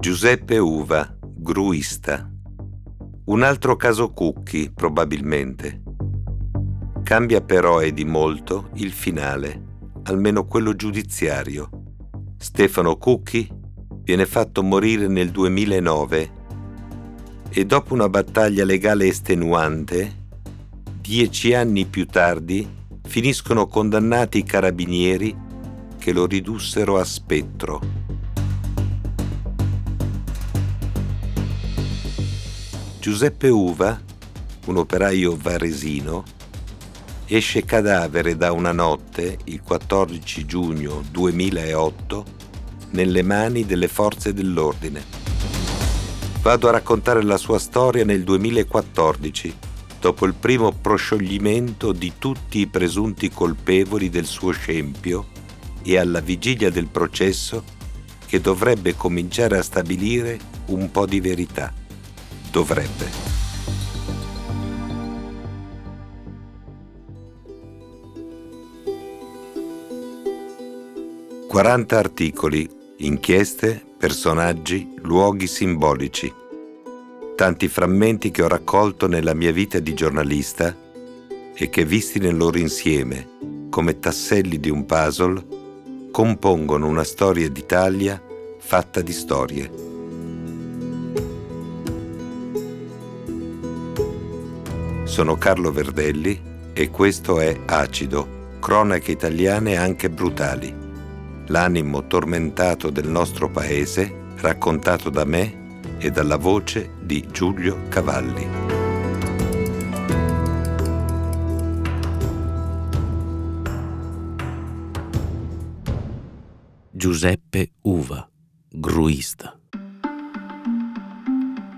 Giuseppe Uva, gruista. Un altro caso Cucchi, probabilmente. Cambia però e di molto il finale, almeno quello giudiziario. Stefano Cucchi viene fatto morire nel 2009 e dopo una battaglia legale estenuante, dieci anni più tardi, finiscono condannati i carabinieri che lo ridussero a spettro. Giuseppe Uva, un operaio varesino, esce cadavere da una notte, il 14 giugno 2008, nelle mani delle forze dell'ordine. Vado a raccontare la sua storia nel 2014, dopo il primo proscioglimento di tutti i presunti colpevoli del suo scempio e alla vigilia del processo che dovrebbe cominciare a stabilire un po' di verità dovrebbe. Quaranta articoli, inchieste, personaggi, luoghi simbolici. Tanti frammenti che ho raccolto nella mia vita di giornalista e che visti nel loro insieme, come tasselli di un puzzle, compongono una storia d'Italia fatta di storie. Sono Carlo Verdelli e questo è Acido, cronache italiane anche brutali. L'animo tormentato del nostro paese raccontato da me e dalla voce di Giulio Cavalli. Giuseppe Uva, gruista.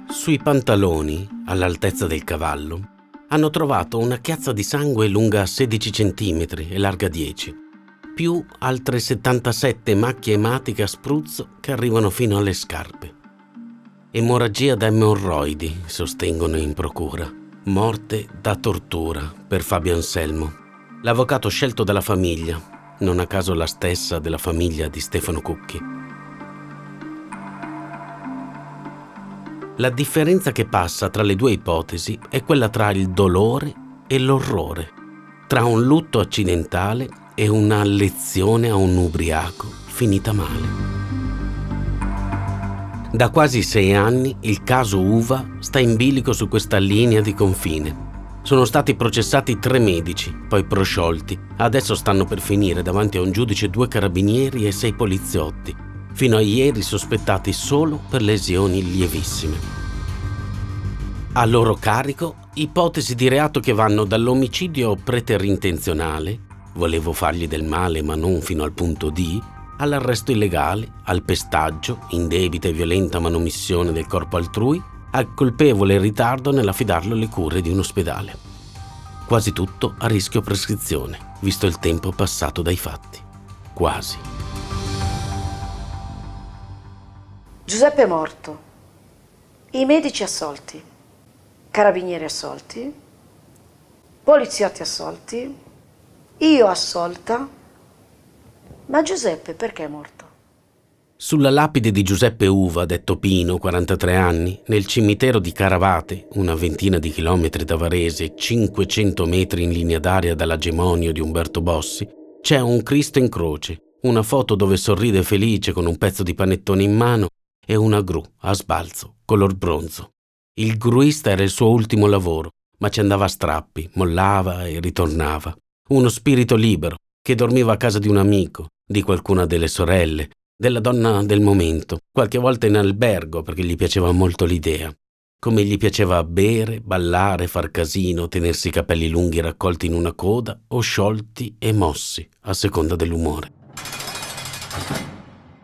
Sui pantaloni, all'altezza del cavallo, hanno trovato una chiazza di sangue lunga 16 cm e larga 10, più altre 77 macchie ematiche a spruzzo che arrivano fino alle scarpe. Emorragia da emorroidi, sostengono in procura. Morte da tortura per Fabio Anselmo, l'avvocato scelto dalla famiglia, non a caso la stessa della famiglia di Stefano Cucchi. La differenza che passa tra le due ipotesi è quella tra il dolore e l'orrore, tra un lutto accidentale e una lezione a un ubriaco finita male. Da quasi sei anni il caso Uva sta in bilico su questa linea di confine. Sono stati processati tre medici, poi prosciolti. Adesso stanno per finire davanti a un giudice due carabinieri e sei poliziotti, fino a ieri sospettati solo per lesioni lievissime. A loro carico ipotesi di reato che vanno dall'omicidio preterintenzionale, volevo fargli del male ma non fino al punto di, all'arresto illegale, al pestaggio, indebita e violenta manomissione del corpo altrui, al colpevole ritardo nell'affidarlo alle cure di un ospedale. Quasi tutto a rischio prescrizione, visto il tempo passato dai fatti. Quasi. Giuseppe è morto. I medici assolti. Carabinieri assolti. Poliziotti assolti. Io assolta. Ma Giuseppe perché è morto? Sulla lapide di Giuseppe Uva, detto Pino, 43 anni, nel cimitero di Caravate, una ventina di chilometri da Varese, 500 metri in linea d'aria dall'agemonio di Umberto Bossi, c'è un Cristo in croce, una foto dove sorride felice con un pezzo di panettone in mano e una gru a sbalzo, color bronzo. Il gruista era il suo ultimo lavoro, ma ci andava a strappi, mollava e ritornava. Uno spirito libero, che dormiva a casa di un amico, di qualcuna delle sorelle, della donna del momento, qualche volta in albergo perché gli piaceva molto l'idea. Come gli piaceva bere, ballare, far casino, tenersi i capelli lunghi raccolti in una coda o sciolti e mossi, a seconda dell'umore.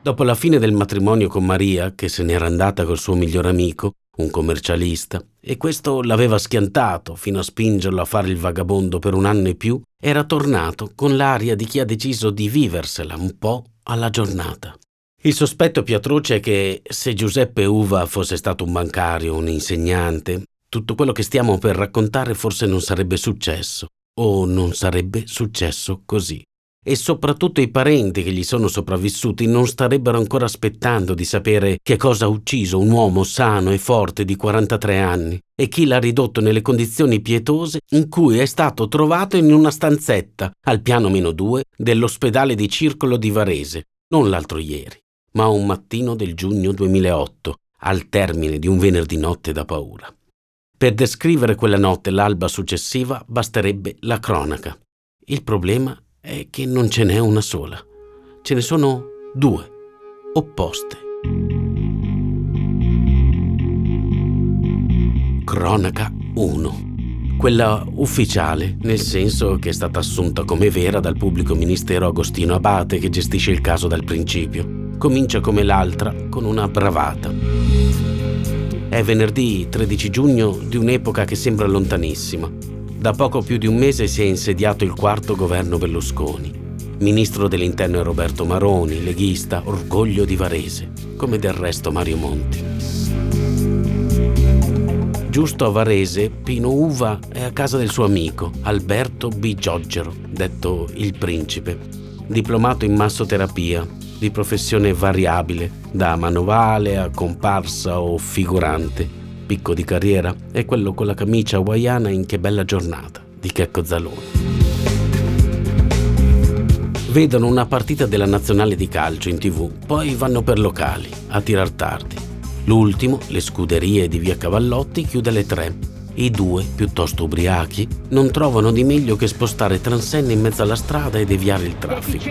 Dopo la fine del matrimonio con Maria, che se n'era andata col suo miglior amico, un commercialista, e questo l'aveva schiantato fino a spingerlo a fare il vagabondo per un anno e più, era tornato con l'aria di chi ha deciso di viversela un po' alla giornata. Il sospetto più atroce è che se Giuseppe Uva fosse stato un bancario, un insegnante, tutto quello che stiamo per raccontare forse non sarebbe successo, o non sarebbe successo così. E soprattutto i parenti che gli sono sopravvissuti non starebbero ancora aspettando di sapere che cosa ha ucciso un uomo sano e forte di 43 anni e chi l'ha ridotto nelle condizioni pietose in cui è stato trovato in una stanzetta al piano meno 2 dell'ospedale di Circolo di Varese, non l'altro ieri, ma un mattino del giugno 2008, al termine di un venerdì notte da paura. Per descrivere quella notte l'alba successiva basterebbe la cronaca. Il problema è che non ce n'è una sola. Ce ne sono due, opposte. Cronaca 1. Quella ufficiale, nel senso che è stata assunta come vera dal pubblico ministero Agostino Abate che gestisce il caso dal principio. Comincia come l'altra con una bravata. È venerdì 13 giugno di un'epoca che sembra lontanissima, da poco più di un mese si è insediato il quarto governo Berlusconi. Ministro dell'Interno è Roberto Maroni, leghista, orgoglio di Varese, come del resto Mario Monti. Giusto a Varese, Pino Uva è a casa del suo amico, Alberto B. Giogero, detto il principe, diplomato in massoterapia, di professione variabile, da manovale a comparsa o figurante picco di carriera è quello con la camicia hawaiana in Che bella giornata di Checco Zalone. Vedono una partita della nazionale di calcio in tv, poi vanno per locali a tirar tardi. L'ultimo, le scuderie di via Cavallotti, chiude alle tre. I due, piuttosto ubriachi, non trovano di meglio che spostare transenne in mezzo alla strada e deviare il traffico.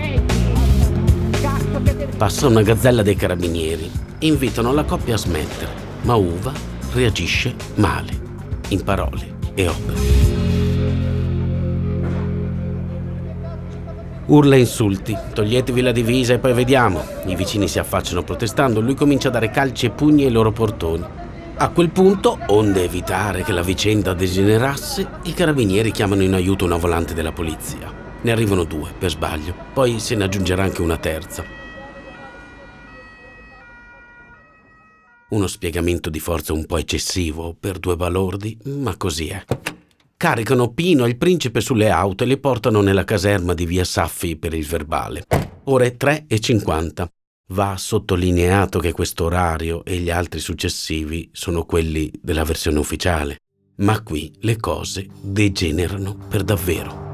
Passa una gazzella dei carabinieri. Invitano la coppia a smettere, ma Uva reagisce male, in parole e opere. Urla insulti, toglietevi la divisa e poi vediamo. I vicini si affacciano protestando, lui comincia a dare calci e pugni ai loro portoni. A quel punto, onde evitare che la vicenda degenerasse, i carabinieri chiamano in aiuto una volante della polizia. Ne arrivano due, per sbaglio, poi se ne aggiungerà anche una terza. Uno spiegamento di forza un po' eccessivo per due balordi, ma così è. Caricano Pino e il principe sulle auto e li portano nella caserma di via Saffi per il verbale. Ore 3 e 50. Va sottolineato che questo orario e gli altri successivi sono quelli della versione ufficiale, ma qui le cose degenerano per davvero.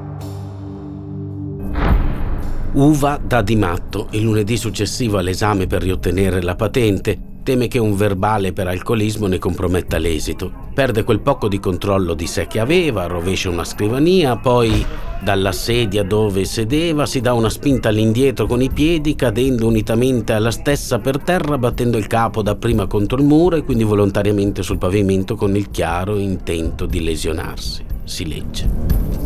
Uva dà di matto il lunedì successivo all'esame per riottenere la patente Teme che un verbale per alcolismo ne comprometta l'esito. Perde quel poco di controllo di sé che aveva, rovescia una scrivania, poi dalla sedia dove sedeva si dà una spinta all'indietro con i piedi, cadendo unitamente alla stessa per terra, battendo il capo dapprima contro il muro e quindi volontariamente sul pavimento con il chiaro intento di lesionarsi. Si legge.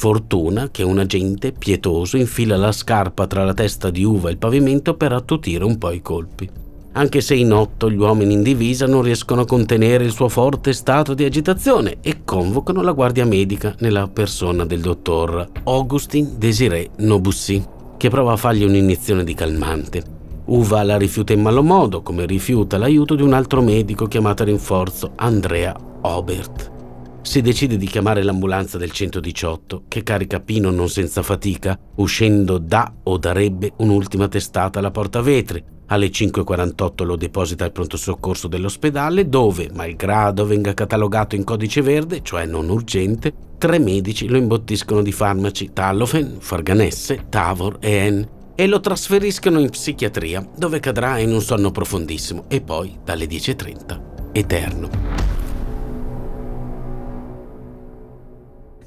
Fortuna che un agente pietoso infila la scarpa tra la testa di Uva e il pavimento per attutire un po' i colpi. Anche se in otto gli uomini in divisa non riescono a contenere il suo forte stato di agitazione e convocano la guardia medica nella persona del dottor Augustin Désiré Nobussi, che prova a fargli un'iniezione di calmante. Uva la rifiuta in malo modo, come rifiuta l'aiuto di un altro medico chiamato a rinforzo, Andrea Obert si decide di chiamare l'ambulanza del 118 che carica Pino non senza fatica, uscendo da o darebbe un'ultima testata alla porta vetri. Alle 5.48 lo deposita al pronto soccorso dell'ospedale dove, malgrado venga catalogato in codice verde, cioè non urgente, tre medici lo imbottiscono di farmaci Talofen, Farganesse, Tavor e En e lo trasferiscono in psichiatria dove cadrà in un sonno profondissimo e poi dalle 10.30 eterno.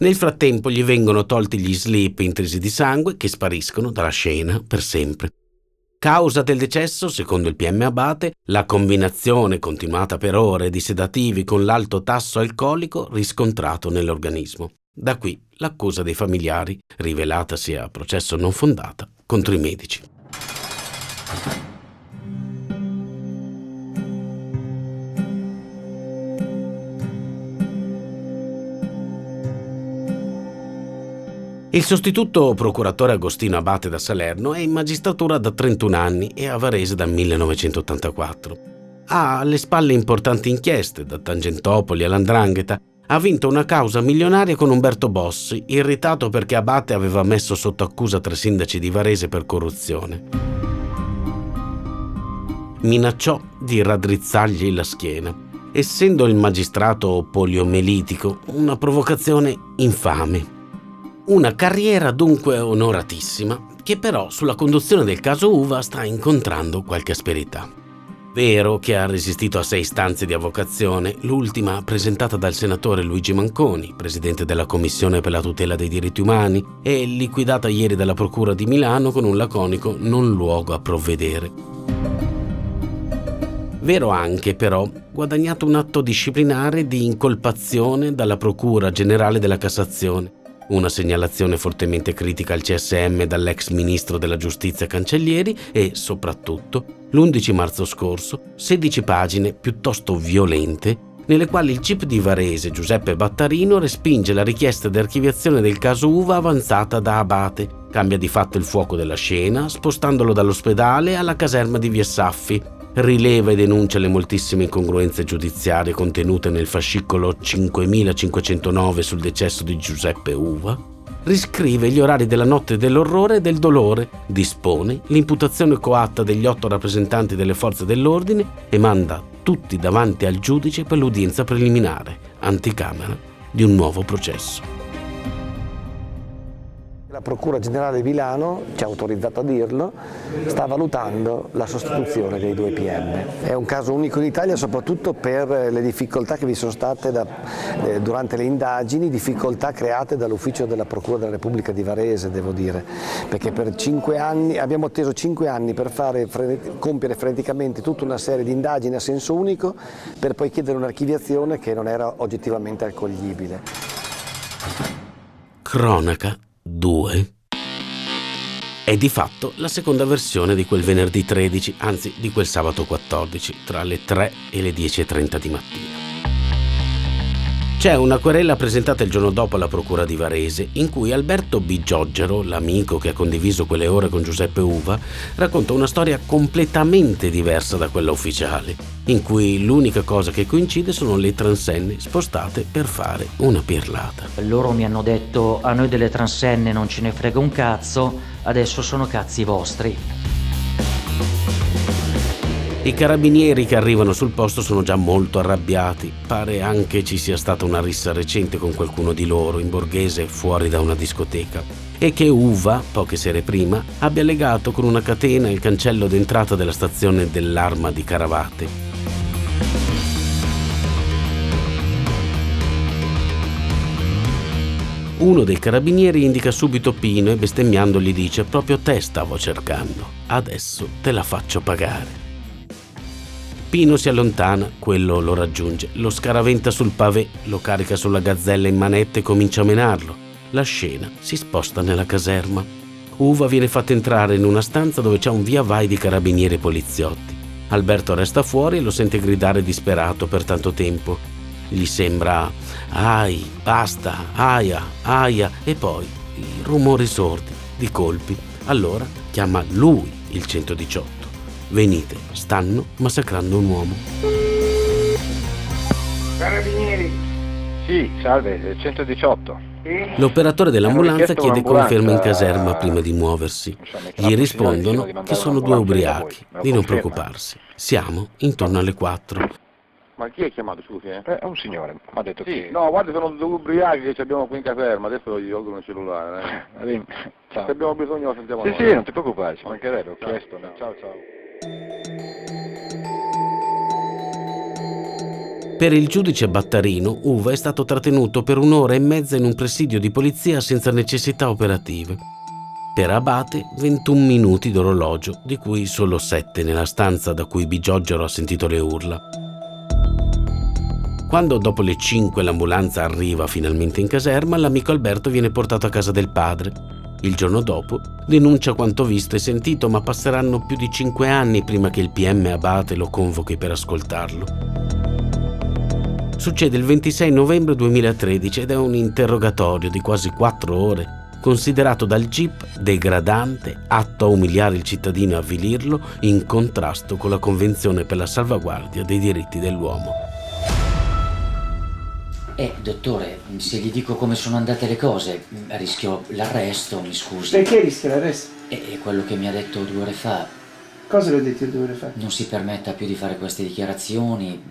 Nel frattempo gli vengono tolti gli slip intrisi di sangue che spariscono dalla scena per sempre. Causa del decesso, secondo il PM Abate, la combinazione continuata per ore di sedativi con l'alto tasso alcolico riscontrato nell'organismo. Da qui l'accusa dei familiari, rivelatasi a processo non fondata, contro i medici. Il sostituto procuratore Agostino Abate da Salerno è in magistratura da 31 anni e a Varese dal 1984. Ha alle spalle importanti inchieste, da Tangentopoli all'Andrangheta, ha vinto una causa milionaria con Umberto Bossi, irritato perché Abate aveva messo sotto accusa tre sindaci di Varese per corruzione. Minacciò di raddrizzargli la schiena, essendo il magistrato poliomelitico una provocazione infame. Una carriera dunque onoratissima, che però sulla conduzione del caso Uva sta incontrando qualche asperità. Vero che ha resistito a sei istanze di avocazione, l'ultima presentata dal senatore Luigi Manconi, presidente della Commissione per la tutela dei diritti umani, e liquidata ieri dalla Procura di Milano con un laconico non luogo a provvedere. Vero anche, però, guadagnato un atto disciplinare di incolpazione dalla Procura Generale della Cassazione, una segnalazione fortemente critica al CSM dall'ex ministro della giustizia Cancellieri e, soprattutto, l'11 marzo scorso, 16 pagine piuttosto violente nelle quali il CIP di Varese Giuseppe Battarino respinge la richiesta di archiviazione del caso Uva avanzata da Abate, cambia di fatto il fuoco della scena, spostandolo dall'ospedale alla caserma di Via Saffi, rileva e denuncia le moltissime incongruenze giudiziarie contenute nel fascicolo 5509 sul decesso di Giuseppe Uva, riscrive gli orari della notte dell'orrore e del dolore, dispone l'imputazione coatta degli otto rappresentanti delle forze dell'ordine e manda tutti davanti al giudice per l'udienza preliminare, anticamera, di un nuovo processo. La Procura Generale di Milano, ci ha autorizzato a dirlo, sta valutando la sostituzione dei due PM. È un caso unico in Italia soprattutto per le difficoltà che vi sono state da, eh, durante le indagini, difficoltà create dall'ufficio della Procura della Repubblica di Varese, devo dire, perché per cinque anni, abbiamo atteso cinque anni per fare, compiere freneticamente tutta una serie di indagini a senso unico per poi chiedere un'archiviazione che non era oggettivamente accoglibile. Cronaca 2 è di fatto la seconda versione di quel venerdì 13, anzi di quel sabato 14, tra le 3 e le 10.30 di mattina. C'è una querela presentata il giorno dopo alla Procura di Varese, in cui Alberto Bigiogero, l'amico che ha condiviso quelle ore con Giuseppe Uva, racconta una storia completamente diversa da quella ufficiale, in cui l'unica cosa che coincide sono le transenne spostate per fare una pirlata. Loro mi hanno detto a noi delle transenne non ce ne frega un cazzo, adesso sono cazzi vostri. I carabinieri che arrivano sul posto sono già molto arrabbiati. Pare anche ci sia stata una rissa recente con qualcuno di loro in borghese fuori da una discoteca. E che Uva, poche sere prima, abbia legato con una catena il cancello d'entrata della stazione dell'Arma di Caravate. Uno dei carabinieri indica subito Pino e bestemmiando gli dice proprio te stavo cercando, adesso te la faccio pagare. Pino si allontana, quello lo raggiunge, lo scaraventa sul pavé, lo carica sulla gazzella in manette e comincia a menarlo. La scena si sposta nella caserma. Uva viene fatta entrare in una stanza dove c'è un via vai di carabinieri e poliziotti. Alberto resta fuori e lo sente gridare disperato per tanto tempo. Gli sembra ai, basta, aia, aia e poi i rumori sordi di colpi. Allora chiama lui il 118. Venite, stanno massacrando un uomo. Carabinieri. Sì, salve, 118. L'operatore dell'ambulanza chiede conferma in caserma prima di muoversi. Gli rispondono che sono due ubriachi, di non preoccuparsi. Siamo intorno alle 4. Ma chi ha chiamato, scusi? Eh? è un signore, mi ha detto sì. No, guarda, sono due ubriachi che abbiamo qui in caserma, adesso gli tolgono il cellulare. Eh. Se abbiamo bisogno lo sentiamo sì, noi. Sì, sì, non ti preoccupare. Ci mancherebbe, ho chiesto. Ciao, ciao. Per il giudice Battarino, Uva è stato trattenuto per un'ora e mezza in un presidio di polizia senza necessità operative. Per Abate 21 minuti d'orologio, di cui solo 7 nella stanza da cui Bigioggiaro ha sentito le urla. Quando dopo le 5 l'ambulanza arriva finalmente in caserma, l'amico Alberto viene portato a casa del padre. Il giorno dopo denuncia quanto visto e sentito, ma passeranno più di 5 anni prima che il PM Abate lo convochi per ascoltarlo. Succede il 26 novembre 2013 ed è un interrogatorio di quasi 4 ore, considerato dal GIP degradante, atto a umiliare il cittadino e avvilirlo, in contrasto con la Convenzione per la salvaguardia dei diritti dell'uomo. Eh, dottore, se gli dico come sono andate le cose, rischio l'arresto, mi scusi. Perché rischia l'arresto? È quello che mi ha detto due ore fa. Cosa le ho detto due ore fa? Non si permetta più di fare queste dichiarazioni.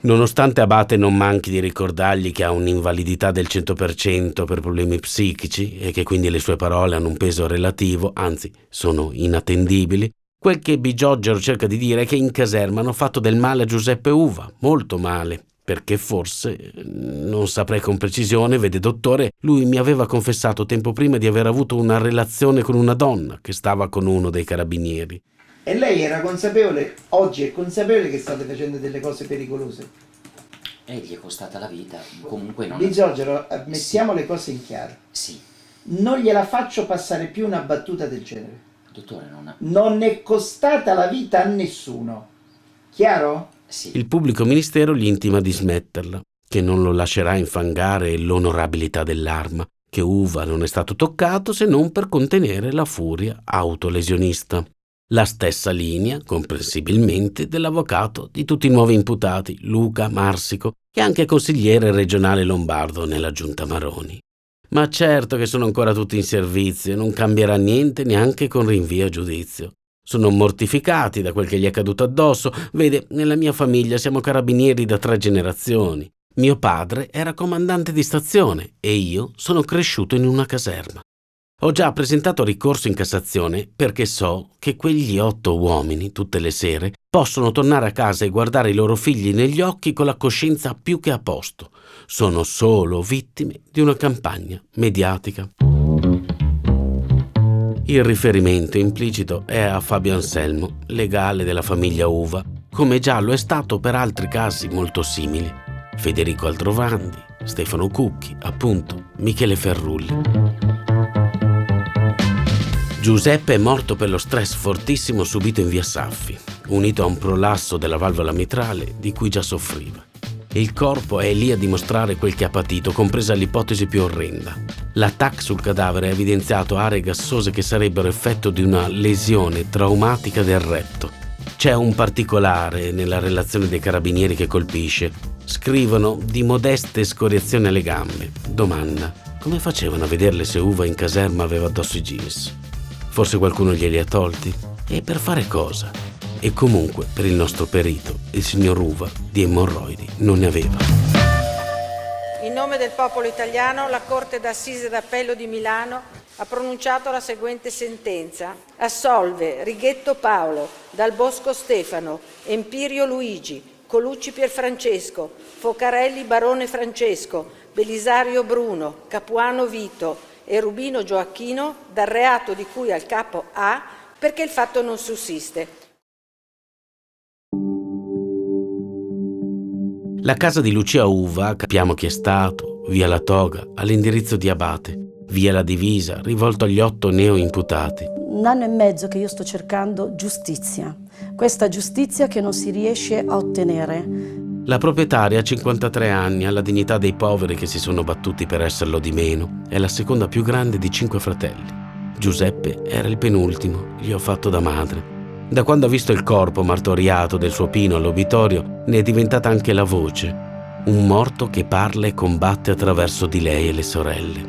Nonostante Abate non manchi di ricordargli che ha un'invalidità del 100% per problemi psichici e che quindi le sue parole hanno un peso relativo, anzi sono inattendibili, quel che Bigiogero cerca di dire è che in caserma hanno fatto del male a Giuseppe Uva, molto male, perché forse, non saprei con precisione, vede dottore, lui mi aveva confessato tempo prima di aver avuto una relazione con una donna che stava con uno dei carabinieri. E lei era consapevole, oggi è consapevole che state facendo delle cose pericolose? E gli è costata la vita, comunque non... Di Giorgio, eh, mettiamo sì. le cose in chiaro. Sì. Non gliela faccio passare più una battuta del genere. Dottore, non ha... Non è costata la vita a nessuno. Chiaro? Il pubblico ministero gli intima di smetterla, che non lo lascerà infangare l'onorabilità dell'arma, che Uva non è stato toccato se non per contenere la furia autolesionista. La stessa linea, comprensibilmente, dell'avvocato di tutti i nuovi imputati, Luca Marsico, che è anche consigliere regionale lombardo nella giunta Maroni. Ma certo che sono ancora tutti in servizio e non cambierà niente neanche con rinvio a giudizio. Sono mortificati da quel che gli è caduto addosso. Vede, nella mia famiglia siamo carabinieri da tre generazioni. Mio padre era comandante di stazione e io sono cresciuto in una caserma. Ho già presentato ricorso in Cassazione perché so che quegli otto uomini, tutte le sere, possono tornare a casa e guardare i loro figli negli occhi con la coscienza più che a posto. Sono solo vittime di una campagna mediatica. Il riferimento implicito è a Fabio Anselmo, legale della famiglia Uva, come già lo è stato per altri casi molto simili. Federico Aldrovandi, Stefano Cucchi, appunto, Michele Ferrulli. Giuseppe è morto per lo stress fortissimo subito in via Saffi, unito a un prolasso della valvola mitrale di cui già soffriva. Il corpo è lì a dimostrare quel che ha patito, compresa l'ipotesi più orrenda. L'attacco sul cadavere ha evidenziato aree gassose che sarebbero effetto di una lesione traumatica del retto. C'è un particolare nella relazione dei carabinieri che colpisce. Scrivono di modeste scoriazioni alle gambe. Domanda: come facevano a vederle se Uva in caserma aveva addosso i jeans? Forse qualcuno glieli ha tolti? E per fare cosa? E comunque per il nostro perito, il signor Uva, di emorroidi non ne aveva. In nome del popolo italiano, la Corte d'Assise d'Appello di Milano ha pronunciato la seguente sentenza. Assolve Righetto Paolo, Dal Bosco Stefano, Empirio Luigi, Colucci Pierfrancesco, Focarelli Barone Francesco, Belisario Bruno, Capuano Vito e Rubino Gioacchino dal reato di cui al capo A perché il fatto non sussiste La casa di Lucia Uva, capiamo chi è stato, via la toga, all'indirizzo di Abate, via la divisa, rivolto agli otto neo-imputati. Un anno e mezzo che io sto cercando giustizia, questa giustizia che non si riesce a ottenere. La proprietaria ha 53 anni, ha la dignità dei poveri che si sono battuti per esserlo di meno, è la seconda più grande di cinque fratelli. Giuseppe era il penultimo, gli ho fatto da madre. Da quando ha visto il corpo martoriato del suo Pino all'obitorio, ne è diventata anche la voce, un morto che parla e combatte attraverso di lei e le sorelle.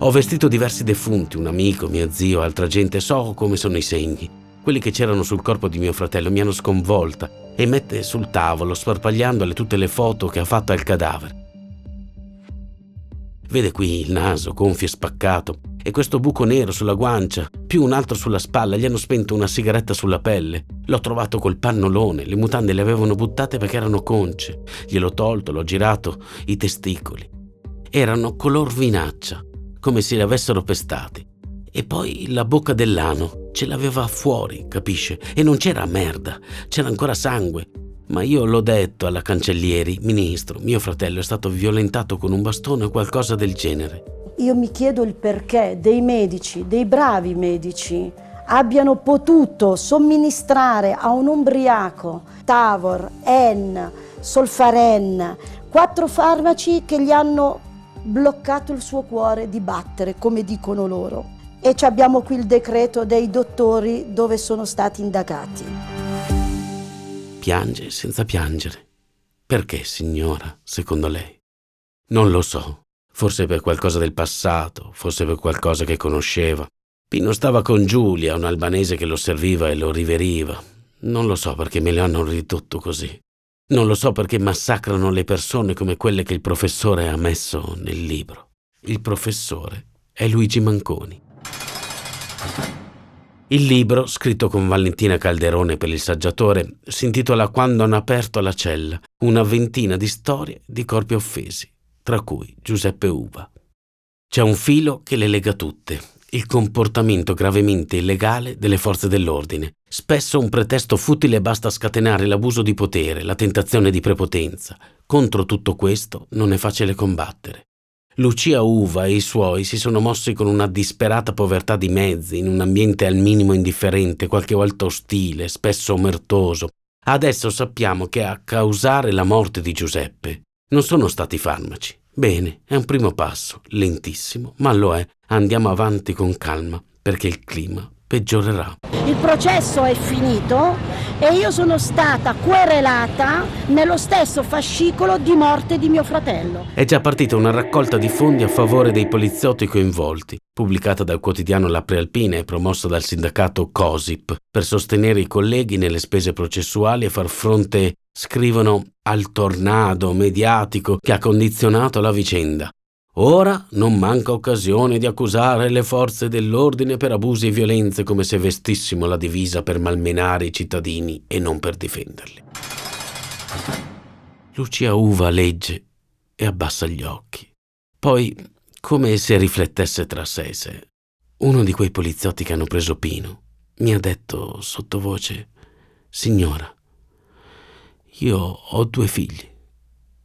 Ho vestito diversi defunti, un amico, mio zio, altra gente, so come sono i segni. Quelli che c'erano sul corpo di mio fratello mi hanno sconvolta e mette sul tavolo, sparpagliandole tutte le foto che ha fatto al cadavere. Vede qui il naso gonfio e spaccato e questo buco nero sulla guancia, più un altro sulla spalla, gli hanno spento una sigaretta sulla pelle. L'ho trovato col pannolone, le mutande le avevano buttate perché erano conce. Gliel'ho tolto, l'ho girato, i testicoli. Erano color vinaccia, come se li avessero pestati. E poi la bocca dell'ano ce l'aveva fuori, capisce? E non c'era merda, c'era ancora sangue. Ma io l'ho detto alla cancellieri, ministro, mio fratello è stato violentato con un bastone o qualcosa del genere. Io mi chiedo il perché dei medici, dei bravi medici, abbiano potuto somministrare a un umbriaco Tavor, En, Solfaren, quattro farmaci che gli hanno bloccato il suo cuore di battere, come dicono loro. E abbiamo qui il decreto dei dottori dove sono stati indagati. Piange senza piangere. Perché, signora, secondo lei? Non lo so. Forse per qualcosa del passato, forse per qualcosa che conosceva. Pino stava con Giulia, un albanese che lo serviva e lo riveriva. Non lo so perché me le hanno ridotto così. Non lo so perché massacrano le persone come quelle che il professore ha messo nel libro. Il professore è Luigi Manconi. Il libro, scritto con Valentina Calderone per il saggiatore, si intitola Quando hanno aperto la cella, una ventina di storie di corpi offesi, tra cui Giuseppe Uva. C'è un filo che le lega tutte, il comportamento gravemente illegale delle forze dell'ordine, spesso un pretesto futile basta scatenare l'abuso di potere, la tentazione di prepotenza. Contro tutto questo non è facile combattere. Lucia Uva e i suoi si sono mossi con una disperata povertà di mezzi, in un ambiente al minimo indifferente, qualche volta ostile, spesso omertoso. Adesso sappiamo che a causare la morte di Giuseppe non sono stati farmaci. Bene, è un primo passo, lentissimo, ma lo è. Andiamo avanti con calma, perché il clima peggiorerà. Il processo è finito e io sono stata querelata nello stesso fascicolo di morte di mio fratello. È già partita una raccolta di fondi a favore dei poliziotti coinvolti, pubblicata dal quotidiano La Prealpina e promossa dal sindacato COSIP, per sostenere i colleghi nelle spese processuali e far fronte, scrivono, al tornado mediatico che ha condizionato la vicenda. Ora non manca occasione di accusare le forze dell'ordine per abusi e violenze come se vestissimo la divisa per malmenare i cittadini e non per difenderli. Lucia Uva legge e abbassa gli occhi. Poi, come se riflettesse tra sé e sé, uno di quei poliziotti che hanno preso Pino mi ha detto sottovoce: Signora, io ho due figli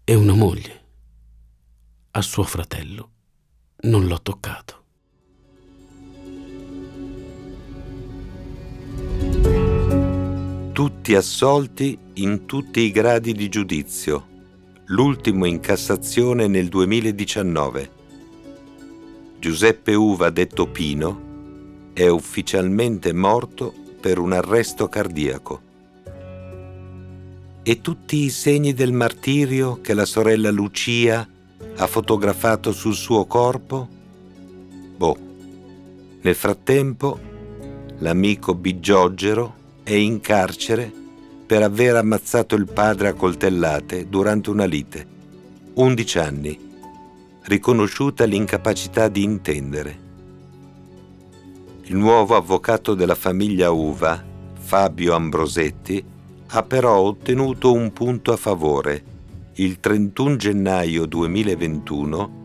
e una moglie a suo fratello non l'ho toccato. Tutti assolti in tutti i gradi di giudizio, l'ultimo in Cassazione nel 2019. Giuseppe Uva, detto Pino, è ufficialmente morto per un arresto cardiaco. E tutti i segni del martirio che la sorella Lucia ha fotografato sul suo corpo? Boh. Nel frattempo, l'amico Bigiogero è in carcere per aver ammazzato il padre a coltellate durante una lite. 11 anni. Riconosciuta l'incapacità di intendere. Il nuovo avvocato della famiglia Uva, Fabio Ambrosetti, ha però ottenuto un punto a favore il 31 gennaio 2021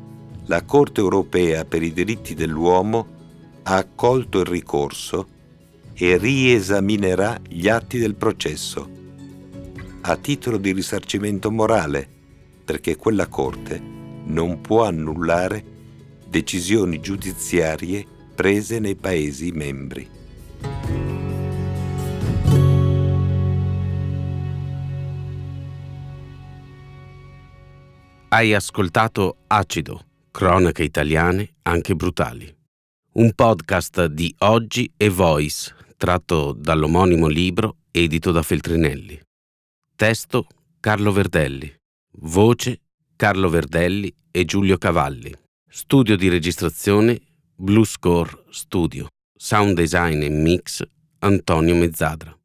la Corte europea per i diritti dell'uomo ha accolto il ricorso e riesaminerà gli atti del processo a titolo di risarcimento morale, perché quella Corte non può annullare decisioni giudiziarie prese nei Paesi membri. Hai ascoltato Acido, cronache italiane anche brutali. Un podcast di Oggi e Voice, tratto dall'omonimo libro edito da Feltrinelli. Testo Carlo Verdelli. Voce Carlo Verdelli e Giulio Cavalli. Studio di registrazione Blue Score Studio. Sound design e mix Antonio Mezzadra.